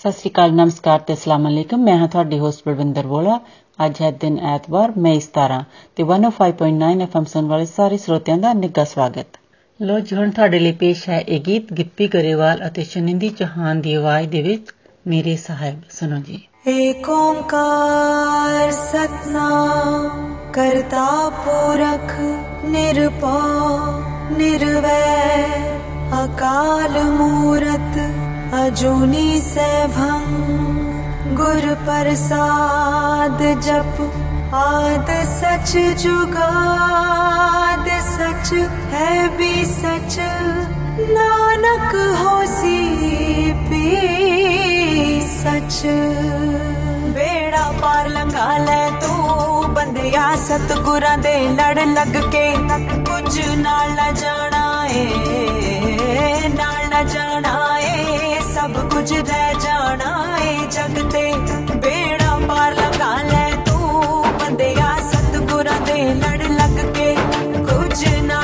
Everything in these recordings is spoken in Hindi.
ਸਤਿ ਸ਼੍ਰੀ ਅਕਾਲ ਨਮਸਕਾਰ ਤੇ ਅਸਲਾਮ ਅਲੈਕਮ। ਮੈਂ ਹਾਂ ਤੁਹਾਡੀ ਹੋਸਟ ਬਲਵਿੰਦਰ ਬੋਲਾ ਅੱਜ ਹੈ ਦਿਨ ਐਤਵਾਰ ਮਈ 17 ਤੇ 105.9 ਐਫਐਮ ਸੁਣ ਵਾਲੇ ਸਾਰੇ ਸਰੋਤਿਆਂ ਦਾ ਨਿੱਘਾ ਸਵਾਗਤ। ਲੋ ਜੀ ਹੁਣ ਤੁਹਾਡੇ ਲਈ ਪੇਸ਼ ਹੈ ਇਹ ਗੀਤ ਗਿੱਪੀ ਗਰੇਵਾਲ ਅਤੇ ਸ਼ਨਿੰਦੀ ਚੌਹਾਨ ਦੀ ਆਵਾਜ਼ ਦੇ ਵਿੱਚ ਮੇਰੇ ਸਾਹਿਬ। ਸੁਣੋ ਜੀ। ਏਕ ਓੰਕਾਰ ਸਤਨਾਮ ਕਰਤਾ ਪੁਰਖ ਨਿਰਭਉ ਨਿਰਵੈਰ ਅਕਾਲ ਮੂਰਤ अजूनी से भंग गुर प्रसाद जप, आद सच जुगाद सच, है भी सच। नानक हो सी पी सच। बेड़ा पार लंघा ले तू, बंदिया सतगुरां दे लड़ लग के। कुछ नाल ना जाना है नाल ना जाना सब कुछ दे जाना है जगते बेड़ा पार लगा ले तू बंदे सतगुरा दे लड़ लग के। कुछ ना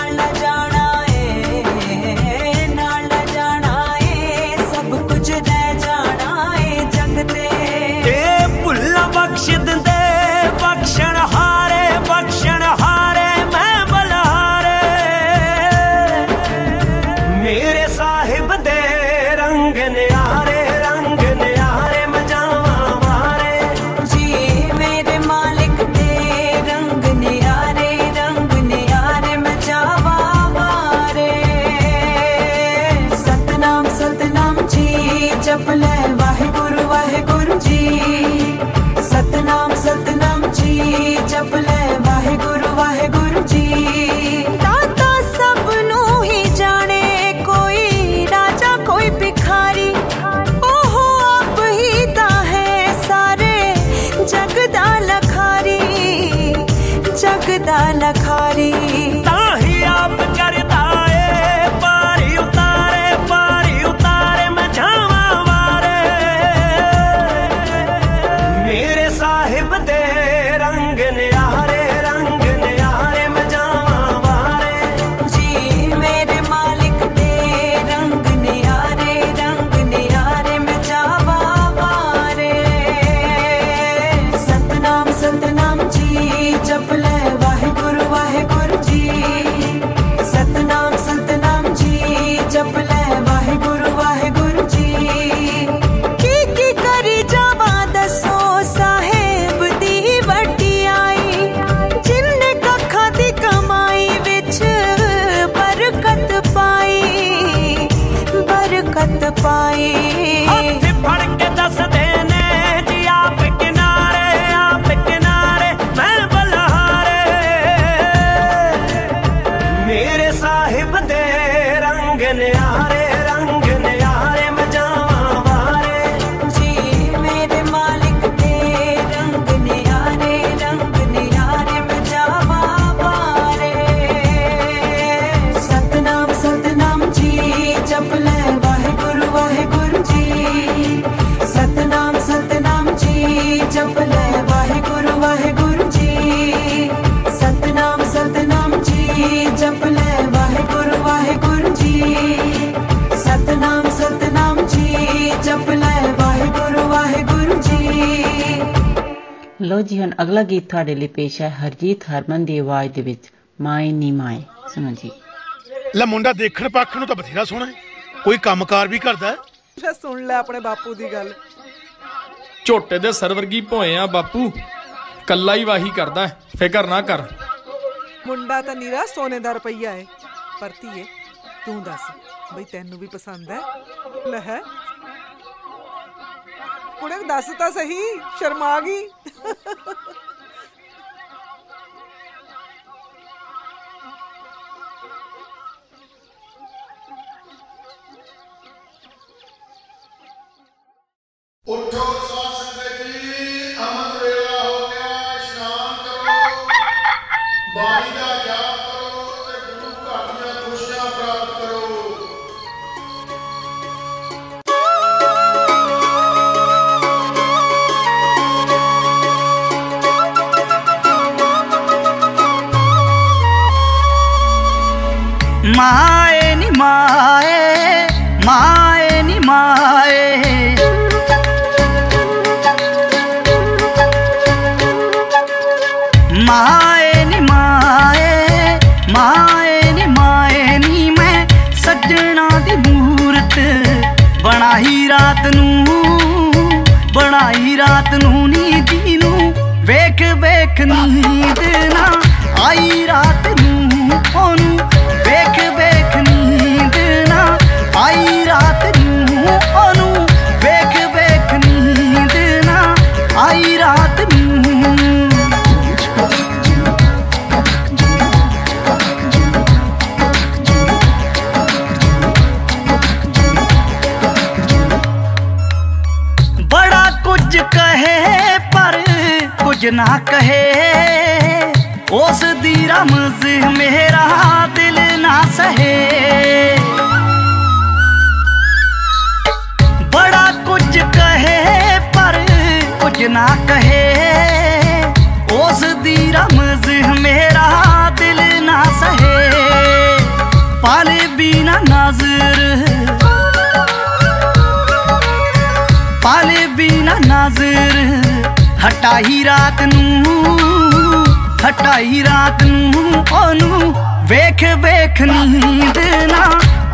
दान ਲੋ ਜੀ ਹੁਣ ਅਗਲਾ ਗੀਤ ਤੁਹਾਡੇ ਲਈ ਪੇਸ਼ ਹੈ ਹਰਜੀਤ ਹਰਮਨ ਦੀ ਆਵਾਜ਼ ਦੇ ਵਿੱਚ ਮਾਏ ਨੀ ਮਾਏ। ਸੁਣੋ ਜੀ। ਲੈ ਮੁੰਡਾ ਦੇਖਣ ਪੱਖ ਨੂੰ ਤਾਂ ਬਥੇਰਾ ਸੋਹਣਾ ਹੈ। ਕੋਈ ਕੰਮਕਾਰ ਵੀ ਕਰਦਾ ਹੈ? ਲੈ ਸੁਣ ਲੈ ਆਪਣੇ ਬਾਪੂ ਦੀ ਗੱਲ। ਝੋਟੇ ਦੇ ਸਰਵਰਗੀ ਭੋਏ ਆ ਬਾਪੂ। ਕੱਲਾ ਹੀ ਵਾਹੀ ਕਰਦਾ ਹੈ, ਫਿਕਰ ਨਾ ਕਰ। ਮੁੰਡਾ ਤਾਂ ਨੀਰਾ ਸੋਨੇ ਦਾ ਰੁਪਈਆ ਏ ਪਰ ਧੀਏ ਤੂੰ ਦੱਸ ਬਈ ਤੈਨੂੰ ਵੀ ਪਸੰਦ ਹੈ? ਲੈ ਹੈ ਕੁੜੇ ਦੱਸ ਤਾਂ ਸਹੀ ਸ਼ਰਮਾ ਗਈ ਉਠੋ ਸਾਧ ਸੰਗਤ ਜੀ மா ये ना कहे। उस दीरा मुझे मेरा दिल ना सहे। बड़ा कुछ कहे, पर कुछ ना कहे। उस दीरा मुझे मेरा दिल ना सहे। पाले बिना नज़र। पाले बिना नज़र। ਹਟਾਈ ਰਾਤ ਨੂੰ, ਹਟਾਈ ਰਾਤ ਨੂੰ, ਉਹਨੂੰ ਵੇਖ ਵੇਖ ਨੀਂਦ ਨਾ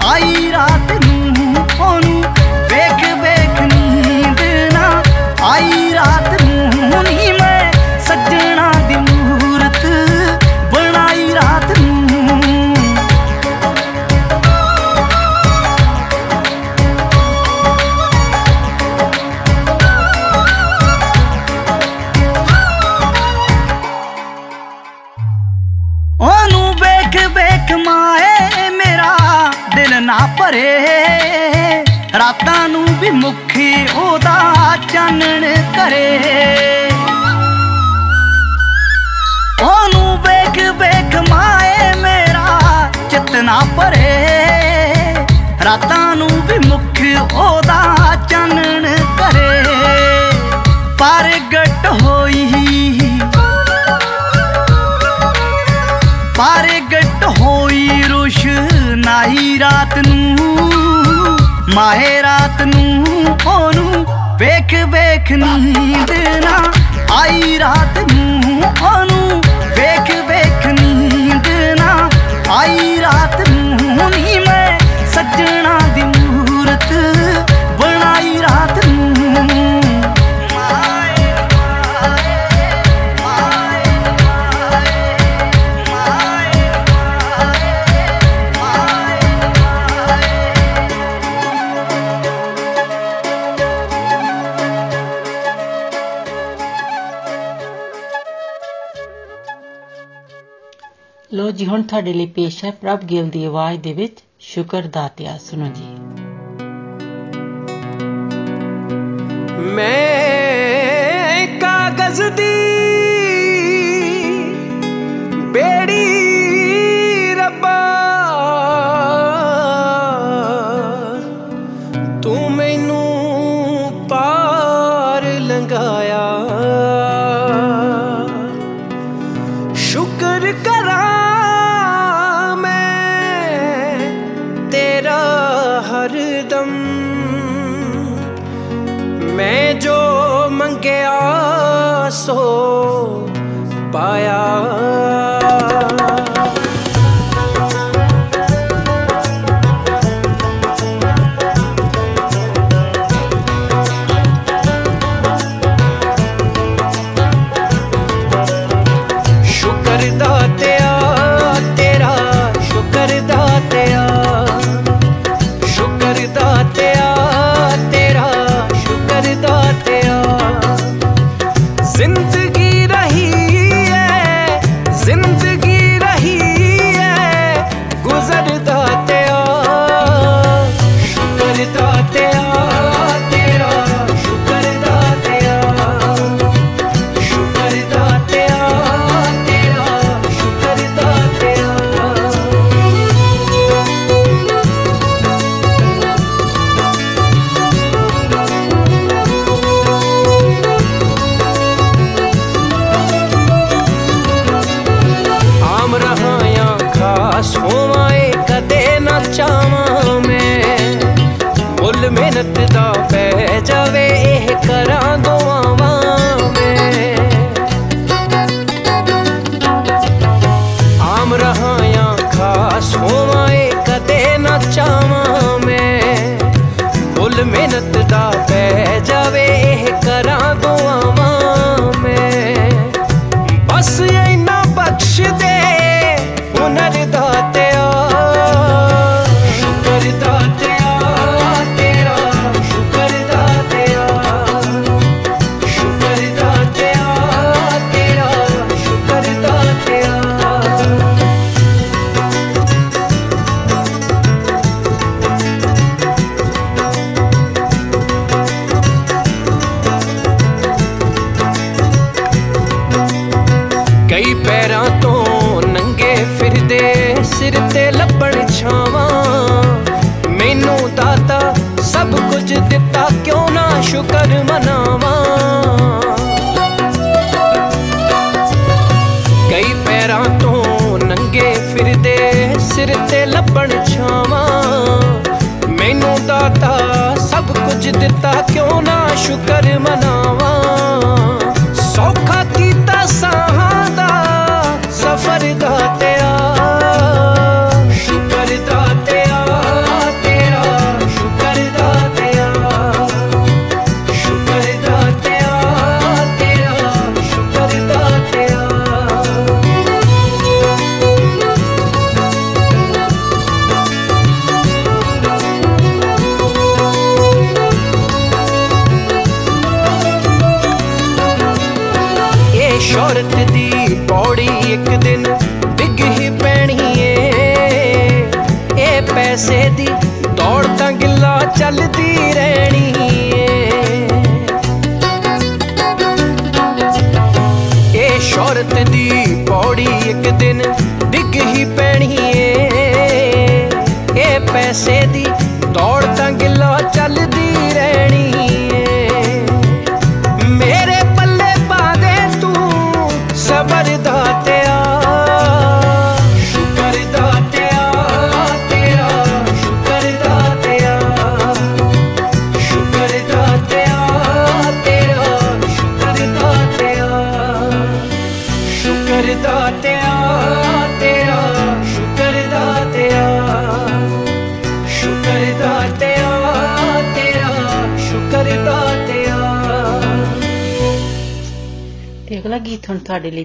ਆਈ ਰਾਤ ਨੂੰ, ਉਹਨੂੰ ਵੇਖ ਵੇਖ ਨੀਂਦ ਨਾ ਆਈ ਰਾਤ ਨੂੰ ਨੀ ਭਰੇ। ਰਾਤਾਂ ਨੂੰ ਵੀ ਮੁਖੀ ਉਹਦਾ ਚਾਨਣ ਕਰੇ। ਉਹਨੂੰ ਵੇਖ ਵੇਖ ਮਾਏ ਮੇਰਾ ਚਿੱਤ ਨਾ ਭਰੇ। ਰਾਤਾਂ ਨੂੰ ਵੀ ਮੁਖ ਉਹਦਾ ਚਾਨਣ ਕਰੇ। ਪਰ ਗੱਟ ਹੋਈ ਪ੍ਰਗਟ ਹੋਈ ਰੋਸ਼ਨਾਈ ਰਾਤ ਨੂੰ। ਮਾਹੇ ਰਾਤ ਨੂੰ ਉਹਨੂੰ ਵੇਖ ਵੇਖ ਨੀਂਦ ਨਾ ਆਈ ਰਾਤ ਨੂੰ ਉਹਨੂੰ। ਲੋ ਜੀ ਹੁਣ ਤੁਹਾਡੇ ਲਈ ਪੇਸ਼ ਹੈ ਪ੍ਰਭ ਗਿੱਲ ਦੀ ਆਵਾਜ਼ ਦੇ ਵਿੱਚ ਸ਼ੁਕਰ ਦਾਤਿਆ ਸੁਣੋ ਜੀ ਮੈਂ ਕਾਗਜ਼ ਦੀ ਬੇੜੀ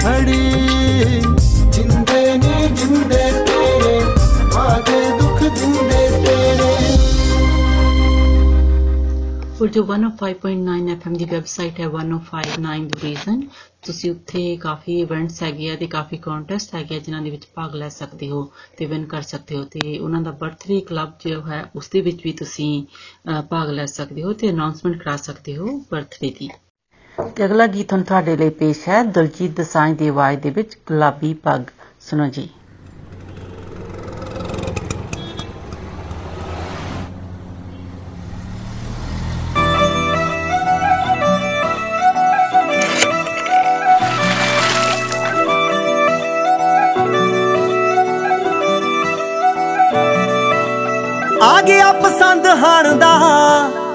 ਖੜੀ ਜਿੰਦੇ ਨੇ ਜਿੰਦੇ ਤੇਰੇ ਵਾਦੇ ਦੁੱਖ ਜਿੰਦੇ ਤੇਰੇ ਉਰਦੂ 105.9 FM ਦੀ ਵੈਬਸਾਈਟ ਹੈ 1059 ਦੀ ਰੀਜ਼ਨ ਤੁਸੀਂ ਉੱਥੇ ਕਾਫੀ ਇਵੈਂਟਸ ਹੈਗੇ ਆ ਤੇ ਕਾਫੀ ਕੰਟੈਸਟ ਹੈਗੇ ਆ ਜਿਨ੍ਹਾਂ ਦੇ ਵਿੱਚ ਭਾਗ ਲੈ ਸਕਦੇ ਹੋ ਤੇ ਵਿਨ ਕਰ ਸਕਦੇ ਹੋ ਤੇ ਉਹਨਾਂ ਦਾ ਬਰਥਡੇ ਕਲੱਬ ਜੋ ਹੈ, ਉਸ ਦੇ ਵਿੱਚ ਵੀ ਤੁਸੀਂ ਭਾਗ ਲੈ ਸਕਦੇ ਹੋ ਤੇ ਅਨਾਉਂਸਮੈਂਟ ਕਰਾ ਸਕਦੇ ਹੋ ਬਰਥਡੇ ਦੀ। ਤੇ ਅਗਲਾ ਗੀਤ ਹੁਣ ਤੁਹਾਡੇ ਲਈ ਪੇਸ਼ ਹੈ, ਦਲਜੀਤ ਦਸਾਂਝ ਦੀ ਆਵਾਜ਼ ਦੇ ਵਿੱਚ ਗੁਲਾਬੀ ਪੱਗ। ਸੁਣੋ ਜੀ। ਆ ਗਿਆ ਪਸੰਦ ਹਾਣ ਦਾ,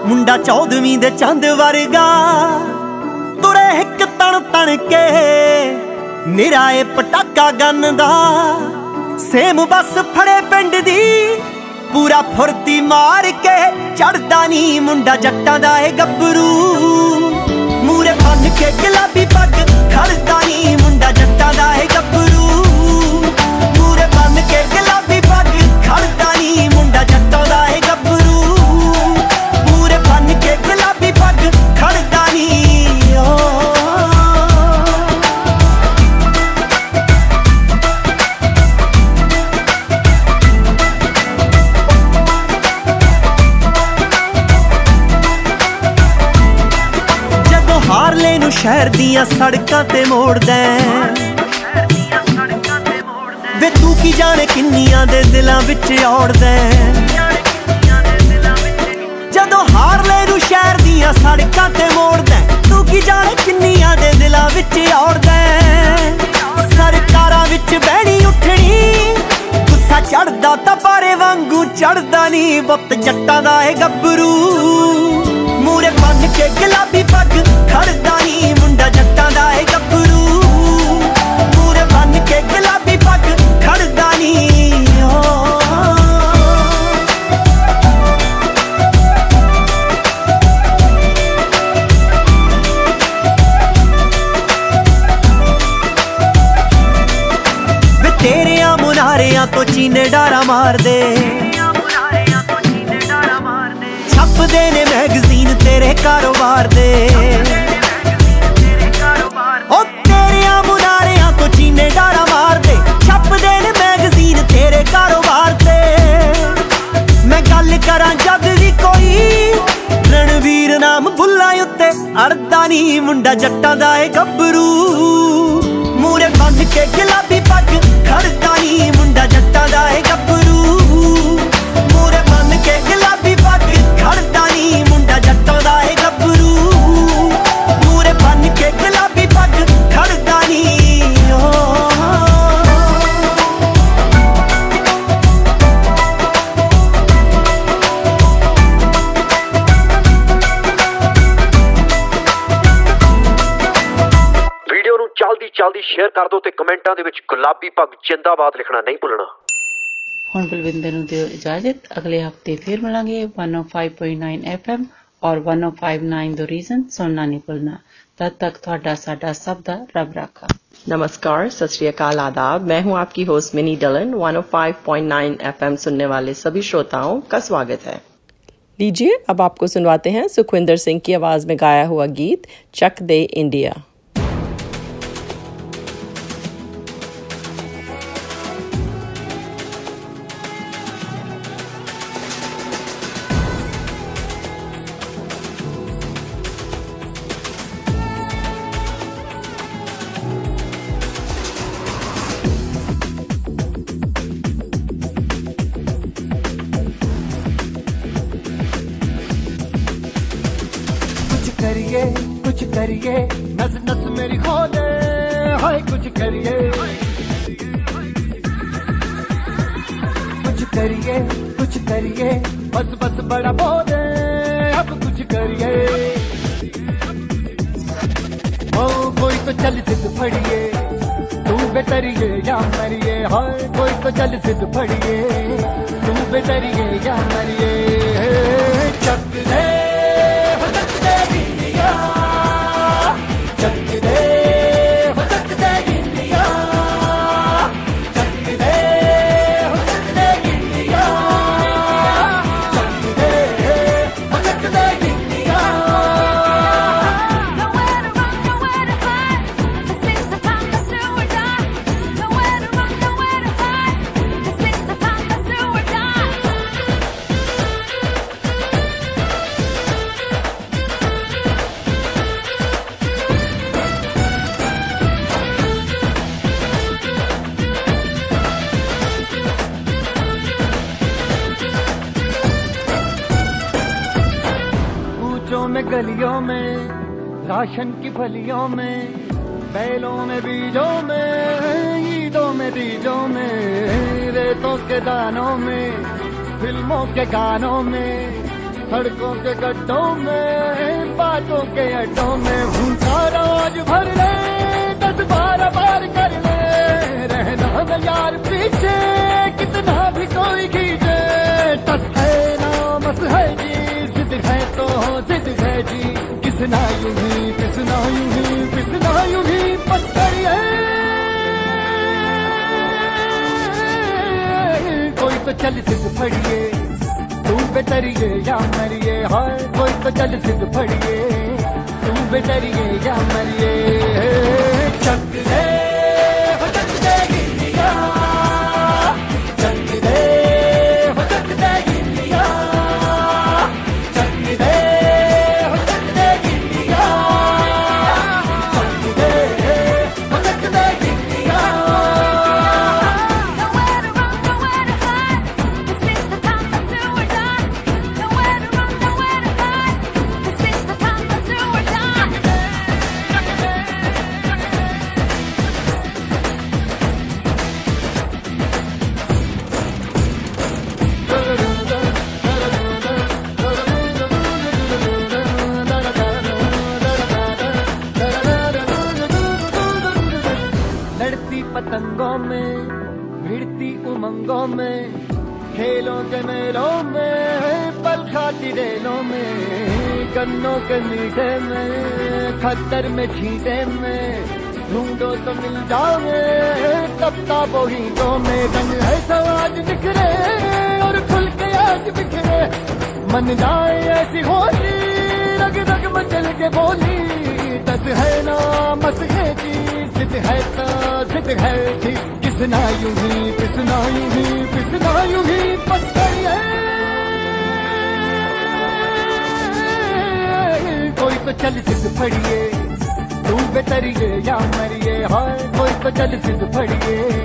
ਮੁੰਡਾ ਚੌਦਵੀਂ ਦੇ ਚੰਦ ਵਰਗਾ। ਤੁਰੇ ਇੱਕ ਤਣ ਤਣ ਕੇ। ਨਿਰਾਏ ਪਟਾਕਾ ਗੰਨ ਦਾ। ਸੇਮ ਬਸ ਫੜੇ ਪਿੰਡ ਦੀ। ਪੂਰਾ ਫੁਰਤੀ ਮਾਰ ਕੇ ਚੜਦਾ ਨਹੀਂ ਮੁੰਡਾ ਜੱਟਾਂ ਦਾ ਏ ਗੱਭਰੂ। ਮੂਰੇ ਬੰਨ ਕੇ ਗੁਲਾਬੀ ਪੱਗ ਖੜਦਾ ਨਹੀਂ ਮੁੰਡਾ ਜੱਟਾਂ ਦਾ ਏ ਗੱਭਰੂ। ਮੂਰੇ ਬੰਨ ਕੇ ਗੁਲਾਬੀ ਪੱਗ ਖੜਦਾ ਨਹੀਂ ਮੁੰਡਾ ਜੱਟਾਂ ਦਾ ਦੀਆਂ ਸੜਕਾਂ ਤੇ ਮੋੜਦਾ ਹੈ। ਵੇ ਤੂੰ ਕੀ ਜਾਣੇ ਕਿੰਨੀਆਂ ਦੇ ਦਿਲਾਂ ਵਿੱਚ ਔੜਦਾ ਹੈ। ਜਦੋਂ ਹਾਰਲੇ ਨੂੰ ਸ਼ਹਿਰ ਦੀਆਂ ਸੜਕਾਂ ਤੇ ਮੋੜਦਾ ਹੈ, ਤੂੰ ਕੀ ਜਾਣੇ ਕਿੰਨੀਆਂ ਦੇ ਦਿਲਾਂ ਵਿੱਚ ਔੜਦਾ ਹੈ। ਸਰਕਾਰਾਂ ਵਿੱਚ ਬਹਿਣੀ ਉੱਠਣੀ ਗੁੱਸਾ ਚੜਦਾ ਤਾਂ ਪਾਰੇ ਵਾਂਗੂ ਚੜਦਾ ਨਹੀਂ ਵਕਤ ਜੱਟਾਂ ਦਾ ਏ ਗੱਭਰੂ ਮੂਰੇ ਬੰਨ ਕੇ ਗੁਲਾਬੀ ਪੱਗ ਖੜਦਾ ਨਹੀਂ ਮੁੰਡਾ ਜੱਟਾਂ ਦਾ ਏ ਗੱਭਰੂ। ਮੂਰੇ ਬੰਨ ਕੇ ਗੁਲਾਬੀ ਪੱਗ ਖੜਦਾ ਨਹੀਂ ਓ। ਵੇ ਤੇਰਿਆਂ ਮੁਨਾਰਿਆਂ ਤੋਂ ਚੀਨੇ ਡਾਰਾ ਮਾਰਦੇ। ਛਪਦੇ ਨੇ ਮੈਗਜ਼ੀਨ ਤੇਰੇ ਕਾਰੋਬਾਰ ਦੇ। ਜੱਟਾਂ ਦਾ ਪੱਗ ਜਿੰਦਾਬਾਦ ਲਿਖਣਾ ਨਹੀਂ ਭੁੱਲਣਾ ਹੁਣ ਬਲਵਿੰਦਰ ਨੂੰ ਦਿਓ ਇਜਾਜ਼ਤ ਅਗਲੇ ਹਫਤੇ ਫਿਰ ਮਿਲਾਂਗੇ 105.9 FM ਔਰ 1059 ਦ ਰੀਜ਼ਨ ਸੁਣਨਾ ਨਹੀਂ ਭੁੱਲਣਾ ਤਦ ਤੱਕ ਤੁਹਾਡਾ ਸਾਡਾ ਸਭ ਦਾ ਰੱਬ ਰਾਖਾ नमस्कार सत श्री अकाल आदाब मैं हूं आपकी होस्ट मिनी डलन 105.9 एफएम सुनने वाले सभी श्रोताओं का स्वागत है लीजिए अब आपको सुनवाते हैं सुखविंदर सिंह की आवाज में गाया हुआ गीत चक दे इंडिया फड़िए। तू बेतरिए या मरिए, हर कोई तो चल सिद्ध फड़िए। तू बेतरिए या मरिए। राशन की फलियों में, बैलों में, बीजों में, ईदों में बीजों में, रेतों के दानों में, फ़िल्मों के गानों में, सड़कों के गड्ढों में, बातों के अड्डों में भूखा रोज भर ले, दस बारह बार कर ले, रहना न यार पीछे, कितना भी कोई खींचे, तस है ना, मस है जी, जिद है तो जिद है जी। किसना यू ही पिसना यू ही पिसना यू ही बस कोई तो चल सिद्ध फड़िए, तू बेतरिए या मरिए, हाय, कोई तो चल सिद्ध फड़िए, तू बेतरिए या मरिए। फड़िए तू बेतरिए या मरिए हाय कोई तो चल सिद्ध फड़िए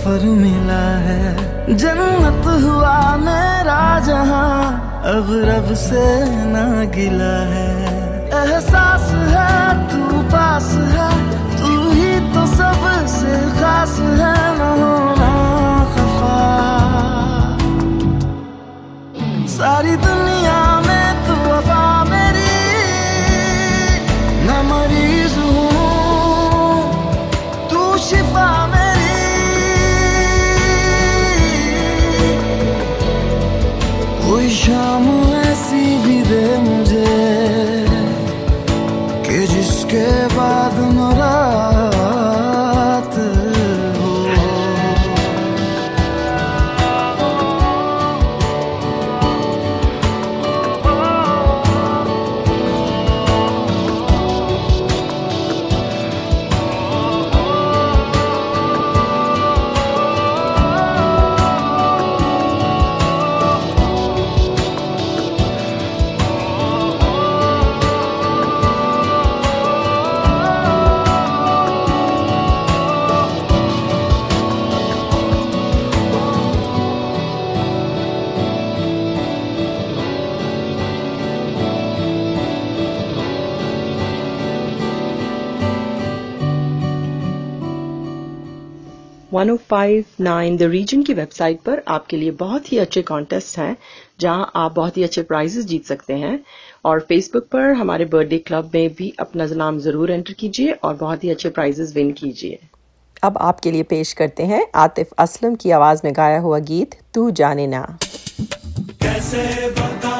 सफ़र मिला है। जन्नत हुआ मेरा जहाँ, अब रब से ना गिला है। एहसास है, तू पास है, तू ही तो सबसे खास है खफा। सारी दुनिया 1059 द रीजन की वेबसाइट पर आपके लिए बहुत ही अच्छे कॉन्टेस्ट हैं जहाँ आप बहुत ही अच्छे प्राइजेस जीत सकते हैं। और फेसबुक पर हमारे बर्थडे क्लब में भी अपना नाम ज़रूर एंटर कीजिए और बहुत ही अच्छे प्राइजेस विन कीजिए। अब आपके लिए पेश करते हैं आतिफ असलम की आवाज़ में गाया हुआ गीत तू जाने ना। कैसे बता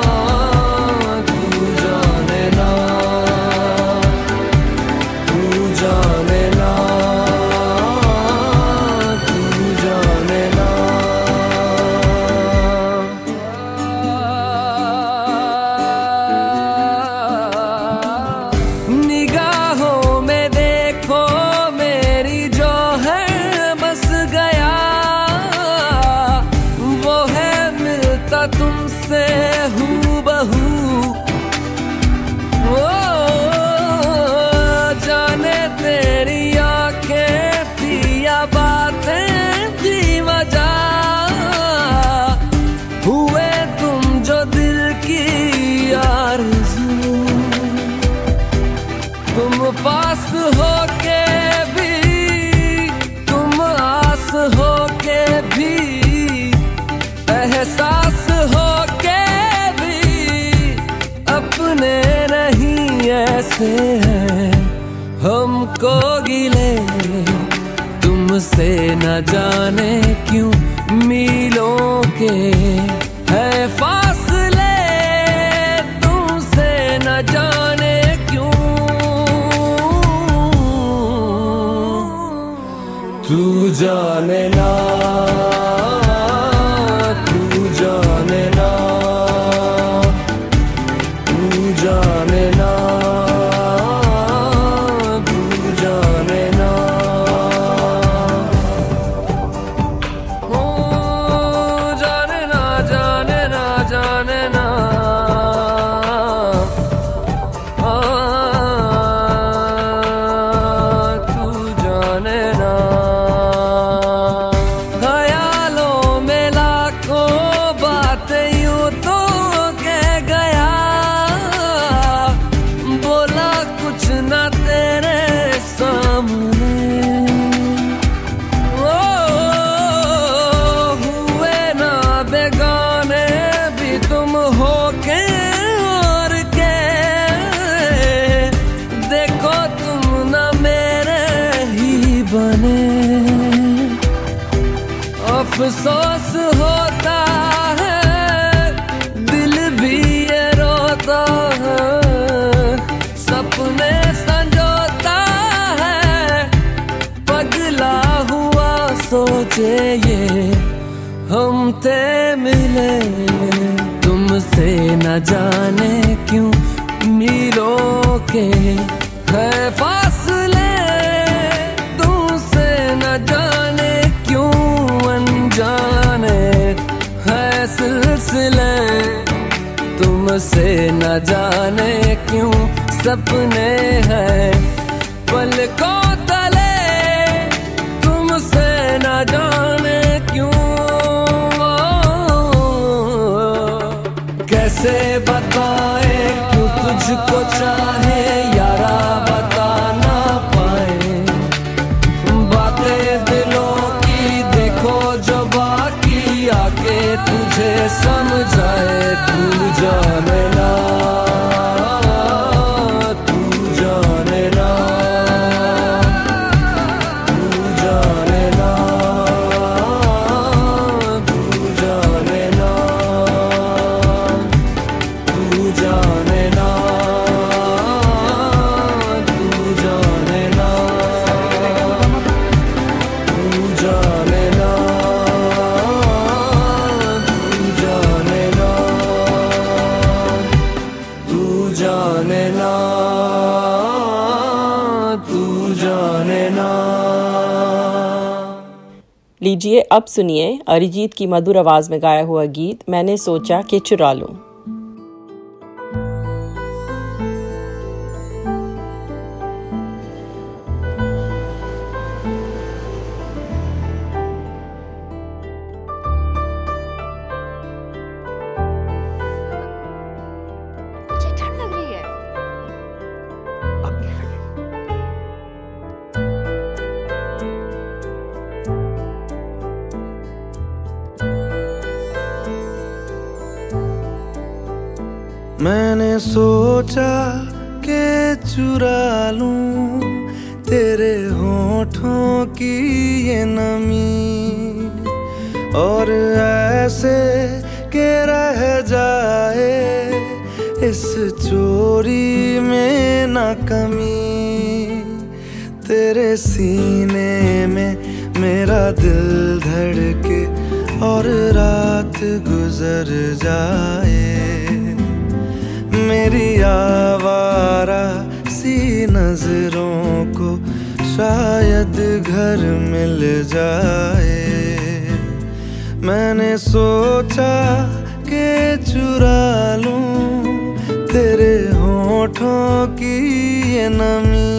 तुमसे न जाने क्यों मिलोगे के मीलों के है फासले तुमसे न जाने क्यों अनजाने। है सिलसिले, तुमसे न जाने क्यों सपने हैं। अब सुनिए अरिजीत की मधुर आवाज़ में गाया हुआ गीत, मैंने सोचा कि चुरा लूँ। मैंने सोचा के चुरा लूँ तेरे होठों की ये नमी। और ऐसे के रह जाए इस चोरी में ना कमी। तेरे सीने में मेरा दिल धड़के और रात गुजर जाए। मेरी आवारा सी नज़रों को शायद घर मिल जाए। मैंने सोचा के चुरा लूँ तेरे होठों की ये नमी।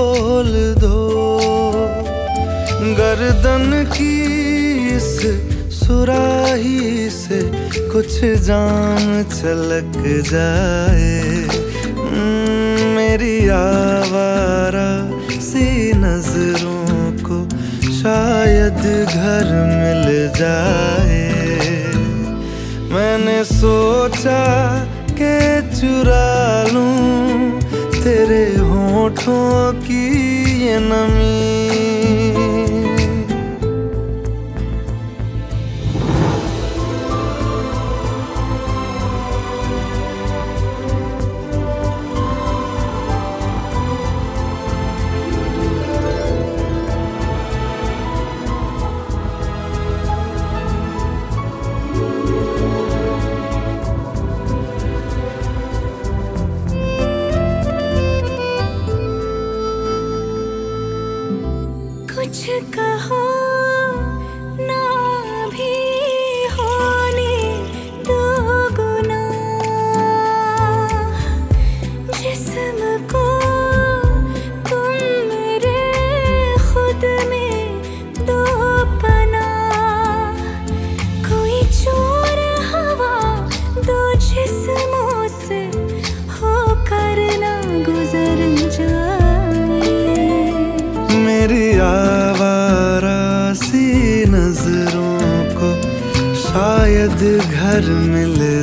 बोल दो। गर्दन की इस सुराही से कुछ जान छलक जाए। हम्म, मेरी आवारा सी नज़रों को शायद घर मिल जाए। मैंने सोचा के चुरा लूँ तेरे होठों की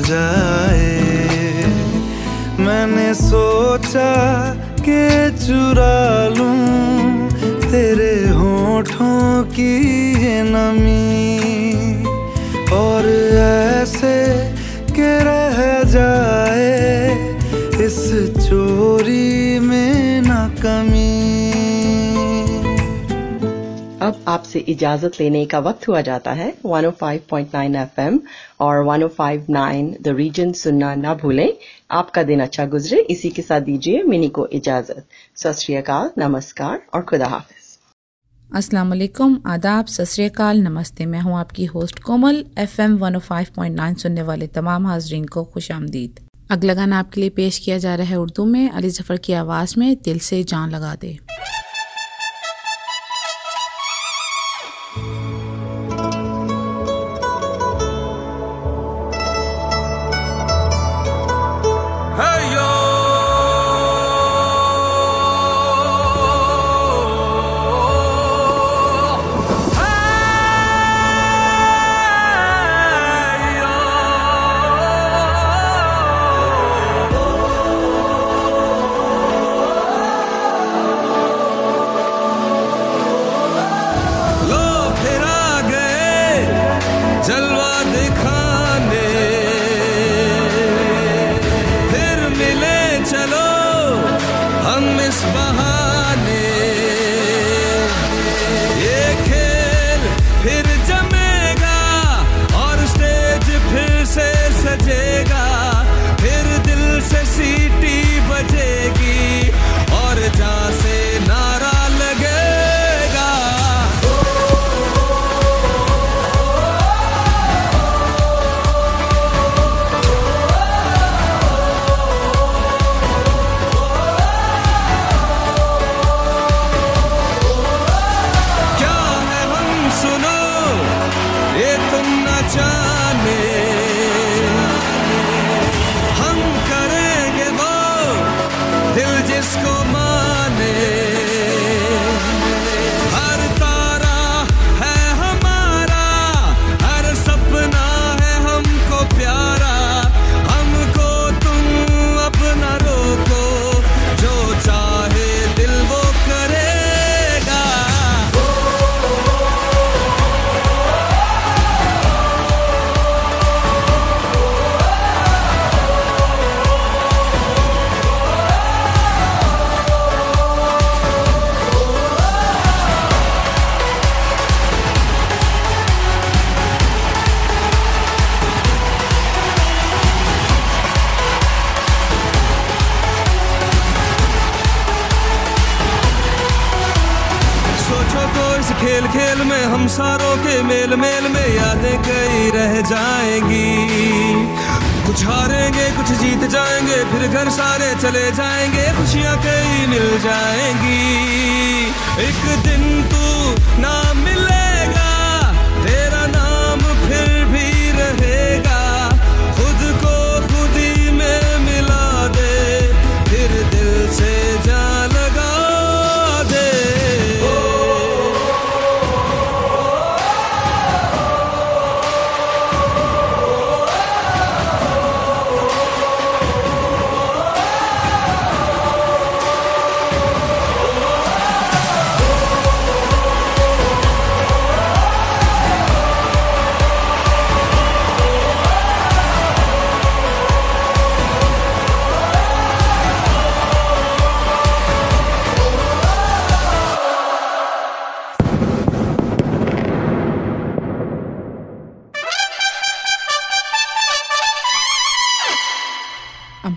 जाए। मैंने सोचा के चुरा लूँ तेरे होठों की नमी। आपसे इजाज़त लेने का वक्त हुआ जाता है। 105.9 एफएम और 105.9 द रीजन सुनना ना भूलें। आपका दिन अच्छा गुजरे। इसी के साथ दीजिए मिनी को इजाज़त। सत नमस्कार और खुदा हाफिज। अस्सलाम वालेकुम। आदाब। सत नमस्ते। मैं हूँ आपकी होस्ट कोमल। एफएम 105.9 सुनने वाले तमाम हाजरीन को खुश आमदीद। अगला गाना आपके लिए पेश किया जा रहा है उर्दू में। अली ज़फ़र की आवाज़ में दिल से जान लगा दे।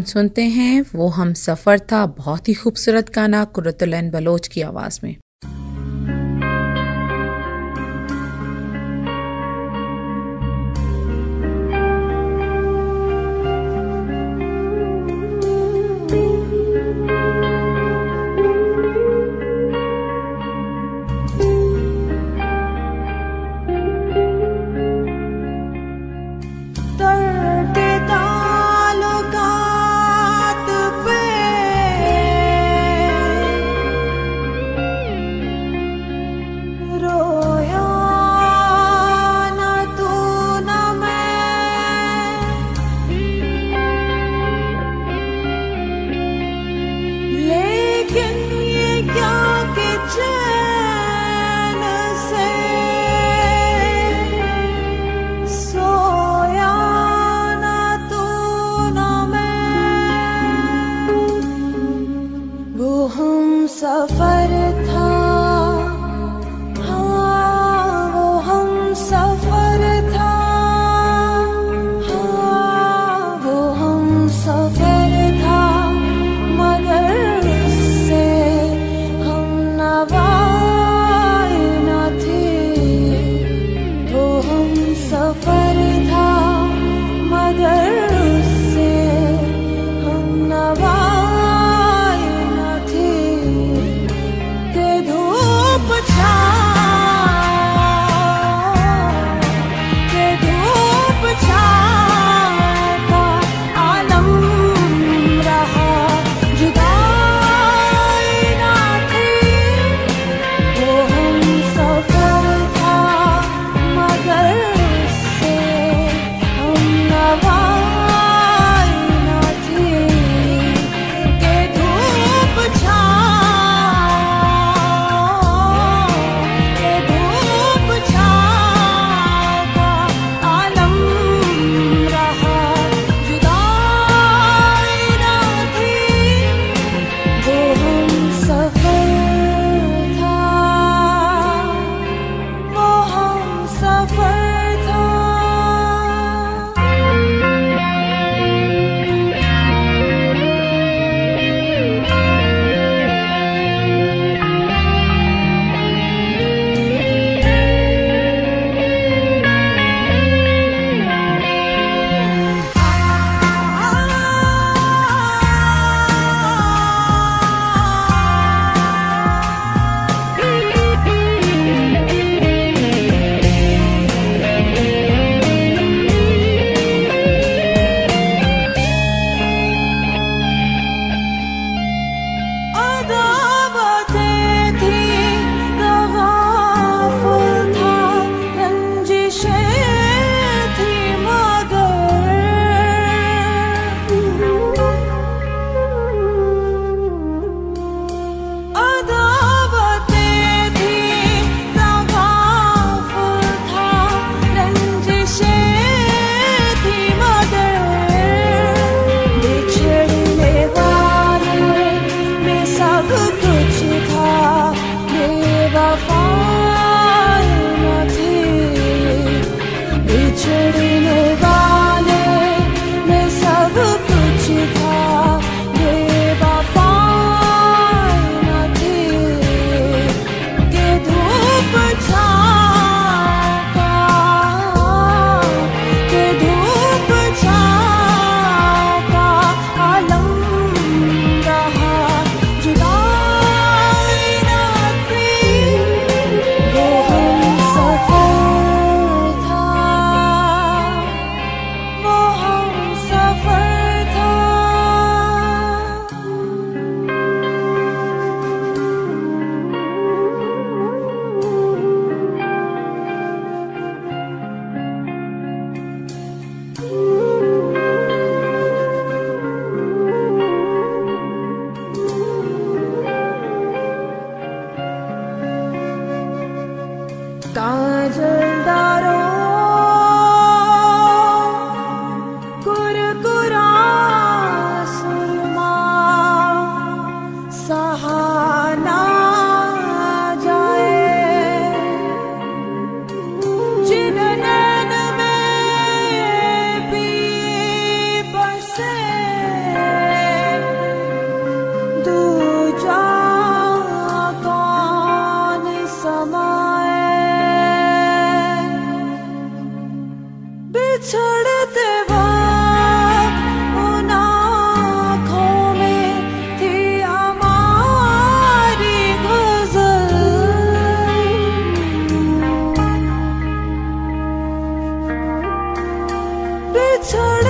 हम सुनते हैं, वो हम सफ़र था बहुत ही खूबसूरत गाना कुरतुलन बलोच की आवाज़ में। छोड़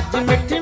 आज मिठी